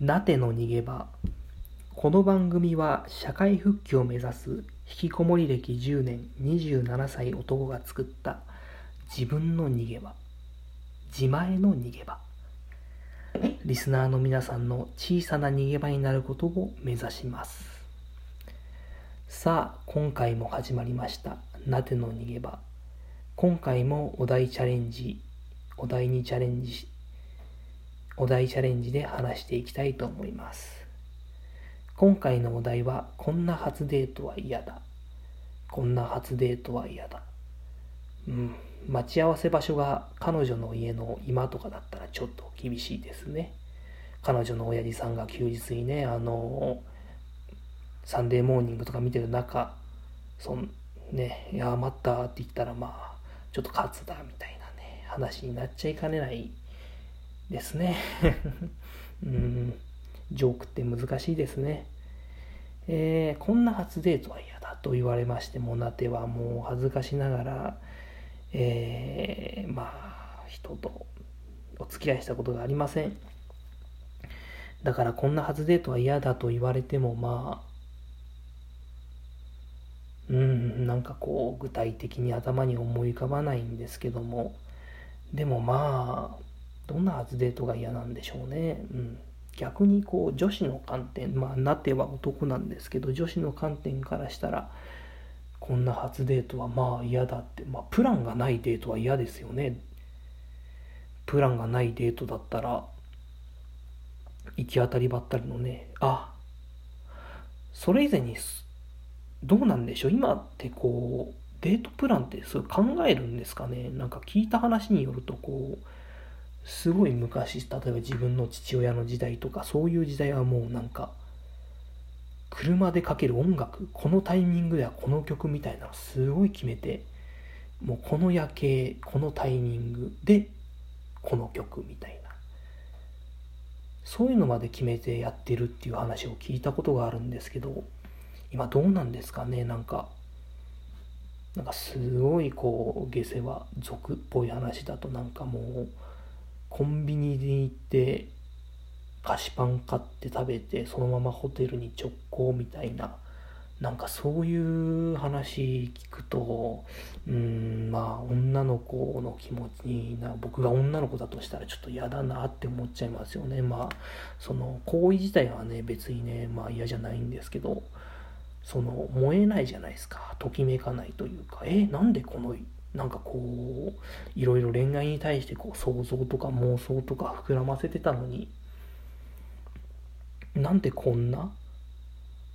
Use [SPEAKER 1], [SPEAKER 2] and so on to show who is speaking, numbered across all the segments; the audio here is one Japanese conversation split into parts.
[SPEAKER 1] なての逃げ場。この番組は社会復帰を目指す引きこもり歴10年27歳男が作った自分の逃げ場。自前の逃げ場。リスナーの皆さんの小さな逃げ場になることを目指します。さあ今回も始まりましたなての逃げ場。今回もお題チャレンジお題にチャレンジしお題チャレンジで話していきたいと思います。今回のお題はこんな初デートは嫌だ。こんな初デートは嫌だ。うん待ち合わせ場所が彼女の家の今とかだったらちょっと厳しいですね。彼女の親父さんが休日にねあのサンデーモーニングとか見てる中そんねいや待ったって言ったらまあちょっと勝つだみたいなね話になっちゃいかねないですね。うん。ジョークって難しいですね。えー、こんな初デートは嫌だと言われましてもなてはもう恥ずかしながらえー、まあ人とお付き合いしたことがありません。だからこんな初デートは嫌だと言われてもまあうんなんかこう具体的に頭に思い浮かばないんですけども。でもまあどんな初デートが嫌なんでしょうね、うん、逆にこう女子の観点まあなては男なんですけど女子の観点からしたらこんな初デートはまあ嫌だって、まあ、プランがないデートは嫌ですよね。プランがないデートだったら行き当たりばったりのねあそれ以前にどうなんでしょう？今ってこうデートプランってそう考えるんですかね？なんか聞いた話によるとこうすごい昔例えば自分の父親の時代とかそういう時代はもうなんか車でかける音楽このタイミングではこの曲みたいなのすごい決めてもうこの夜景このタイミングでこの曲みたいな。そういうのまで決めてやってるっていう話を聞いたことがあるんですけど今どうなんですかねなんかなんかすごいこう下世話俗っぽい話だとなんかもうコンビニに行って菓子パン買って食べてそのままホテルに直行みたいななんかそういう話聞くとうんまあ女の子の気持ちにな僕が女の子だとしたらちょっと嫌だなって思っちゃいますよね。まあその行為自体はね別にねまあ嫌じゃないんですけどその燃えないじゃないですか。ときめかないというかえなんでこのなんかこういろいろ恋愛に対してこう想像とか妄想とか膨らませてたのになんでこんな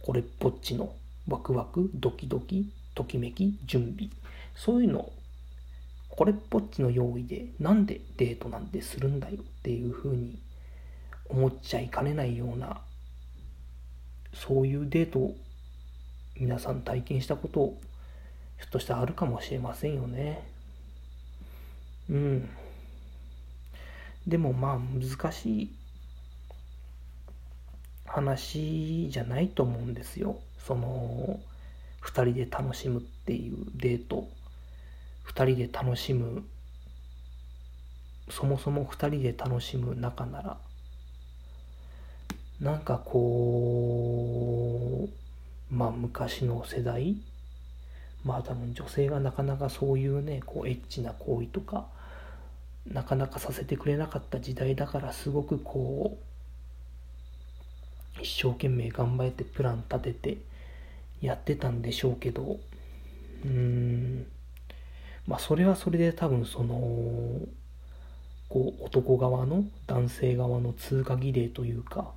[SPEAKER 1] これっぽっちのワクワクドキドキときめき準備。そういうのこれっぽっちの用意でなんでデートなんてするんだよっていうふうに思っちゃいかねないようなそういうデートを皆さん体験したことをひょっとしたらあるかもしれませんよね。うん。でもまあ難しい話じゃないと思うんですよ。その2人で楽しむっていうデート。2人で楽しむ。そもそも2人で楽しむ仲なら。なんかこうまあ昔の世代まあ多分女性がなかなかそういうねこうエッチな行為とかなかなかさせてくれなかった時代だからすごくこう一生懸命頑張ってプラン立ててやってたんでしょうけどうーん。まあそれはそれで多分そのこう男側の男性側の通過儀礼というか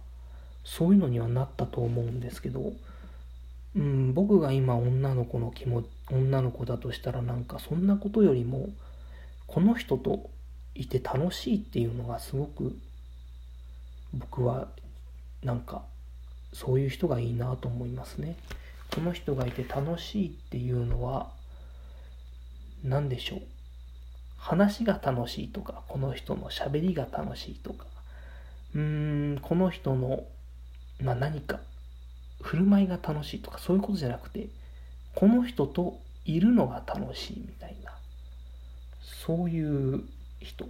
[SPEAKER 1] そういうのにはなったと思うんですけどうん僕が今女の子の気持ち女の子だとしたらなんかそんなことよりもこの人といて楽しいっていうのがすごく僕はなんかそういう人がいいなと思いますね。この人がいて楽しいっていうのは何でしょう。話が楽しいとかこの人のしゃべりが楽しいとか。うーんこの人の、まあ、何か。振る舞いが楽しいとかそういうことじゃなくてこの人といるのが楽しいみたいなそういう人。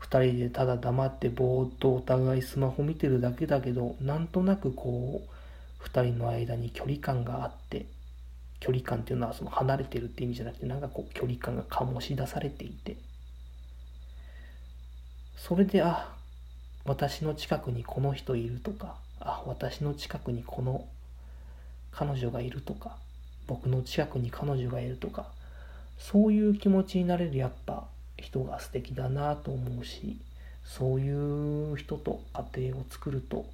[SPEAKER 1] 2人でただ黙ってぼーっとお互いスマホ見てるだけだけどなんとなくこう2人の間に距離感があって距離感っていうのはその離れてるって意味じゃなくてなんかこう距離感が醸し出されていて。それであ私の近くにこの人いるとかあ私の近くにこの彼女がいるとか僕の近くに彼女がいるとかそういう気持ちになれるやっぱ人が素敵だなと思うしそういう人と家庭を作ると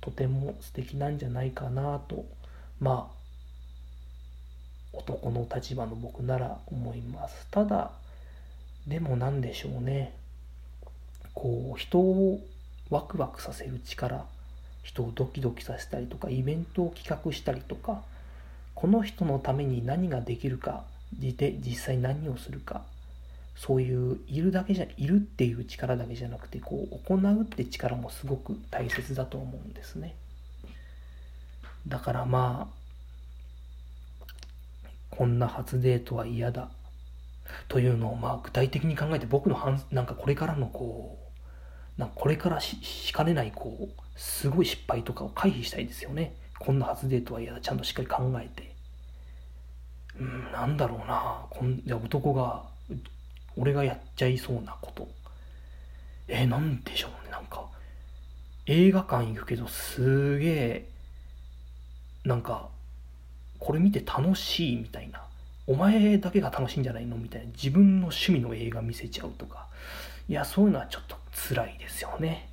[SPEAKER 1] とても素敵なんじゃないかなとまあ男の立場の僕なら思います。ただでも何でしょうね。こう人をワクワクさせる力人をドキドキさせたりとかイベントを企画したりとかこの人のために何ができるかで実際何をするかそういういるだけじゃいるっていう力だけじゃなくてこう行うって力もすごく大切だと思うんですね。だからまあこんな初デートは嫌だというのをまあ具体的に考えて僕のなんかこれからのこうなんかこれからしかねないこうすごい失敗とかを回避したいですよね。こんな初デートは嫌だちゃんとしっかり考えて。うんなんだろうな。こんじゃ男が俺がやっちゃいそうなこと。えー、なんでしょうね。なんか映画館行くけどすげえなんかこれ見て楽しいみたいな。お前だけが楽しいんじゃないのみたいな。自分の趣味の映画見せちゃうとか。いやそういうのはちょっと辛いですよね。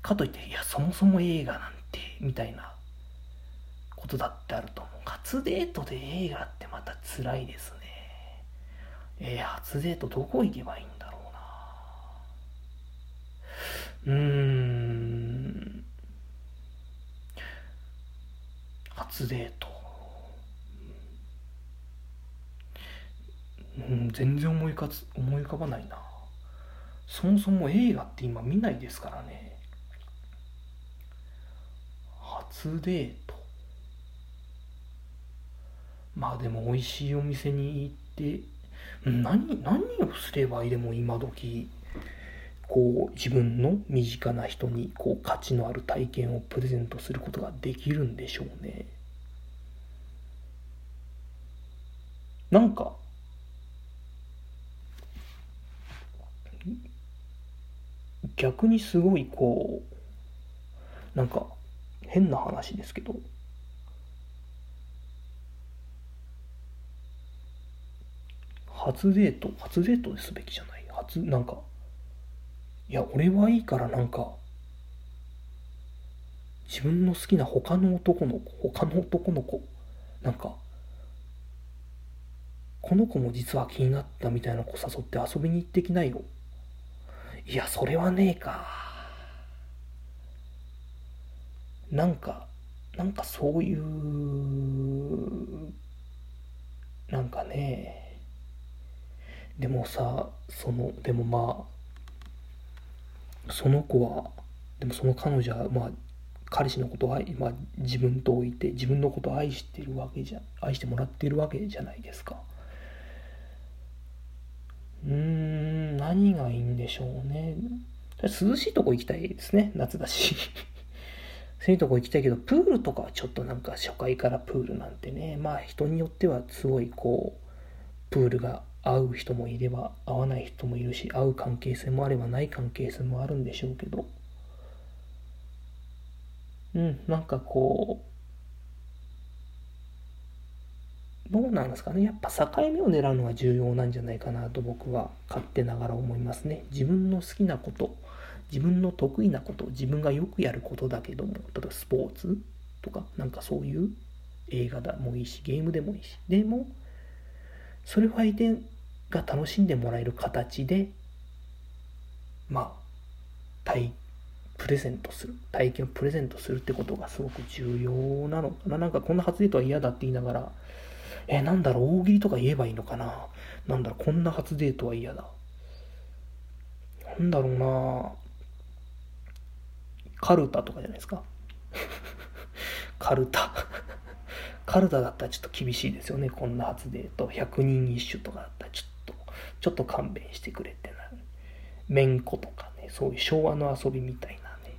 [SPEAKER 1] かといっていやそもそも映画なんてみたいなことだってあると思う。初デートで映画ってまた辛いですね。えー、初デートどこ行けばいいんだろうな。うーん。初デート。うん全然思いかつ思い浮かばないな。そもそも映画って今見ないですからね。初デート。まあでも美味しいお店に行って何何をすればいいでも今時こう自分の身近な人にこう価値のある体験をプレゼントすることができるんでしょうね。なんか逆にすごいこうなんか変な話ですけど。初デート初デートですべきじゃない？初なんかいや俺はいいからなんか自分の好きな他の男の子他の男の子なんかこの子も実は気になったみたいな子誘って遊びに行ってきないよ。いやそれはねえか。なんかなんかそういうなんかね。でもさそのでもまあその子はでもその彼女はまあ彼氏のことを愛、まあ、自分と置いて自分のことを愛してるわけじゃ愛してもらってるわけじゃないですか。うーん何がいいんでしょうね。涼しいとこ行きたいですね夏だし。そういうとこ行きたいけどプールとかはちょっとなんか初回からプールなんてね。まあ人によってはすごいこうプールが会う人もいれば会わない人もいるし会う関係性もあればない関係性もあるんでしょうけど。うんなんかこうどうなんですかね。やっぱ境目を狙うのが重要なんじゃないかなと僕は勝手ながら思いますね。自分の好きなこと自分の得意なこと自分がよくやることだけども例えばスポーツとかなんかそういう映画でもいいしゲームでもいいし。でもそれを相手が楽しんでもらえる形でまあ体プレゼントする。体験をプレゼントするってことがすごく重要なのかな。なんかこんな初デートは嫌だって言いながらえなんだろう大喜利とか言えばいいのかな？なんだろうこんな初デートは嫌だなんだろうなカルタとかじゃないですか？カルタカルタだったらちょっと厳しいですよね。こんな初デート。100人一首とかだったらちょっと、ちょっと勘弁してくれってなる。めんことかね、そういう昭和の遊びみたいなね、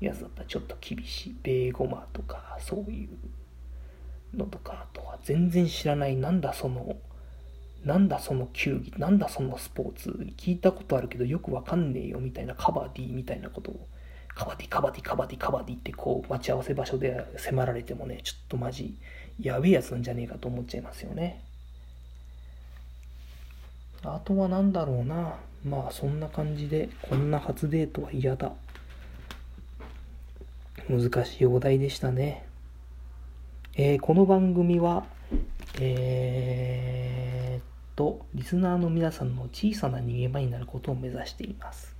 [SPEAKER 1] やつだったらちょっと厳しい。ベーゴマとか、そういうのとか、あとは全然知らない、なんだその、なんだその球技、なんだそのスポーツ、聞いたことあるけどよくわかんねえよみたいなカバディみたいなことを、カバディ、カバディ、カバディ、カバディってこう待ち合わせ場所で迫られてもね、ちょっとマジやべえやつなんじゃねえかと思っちゃいますよね。あとは何だろうな。まあそんな感じで、こんな初デートは嫌だ。難しいお題でしたね。えー、この番組は、えー、と、リスナーの皆さんの小さな逃げ場になることを目指しています。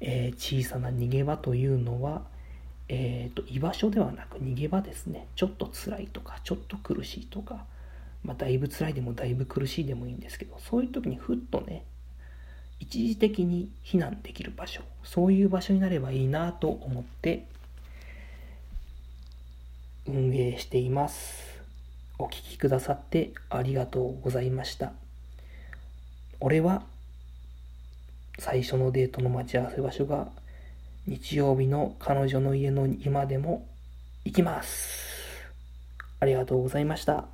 [SPEAKER 1] えー、小さな逃げ場というのは、えーと、居場所ではなく逃げ場ですね。ちょっと辛いとか、ちょっと苦しいとか、まあ、だいぶ辛いでもだいぶ苦しいでもいいんですけど、そういう時にふっとね、一時的に避難できる場所、そういう場所になればいいなと思って運営しています。お聴きくださってありがとうございました。俺は最初のデートの待ち合わせ場所が日曜日の彼女の家の今でも行きます。ありがとうございました。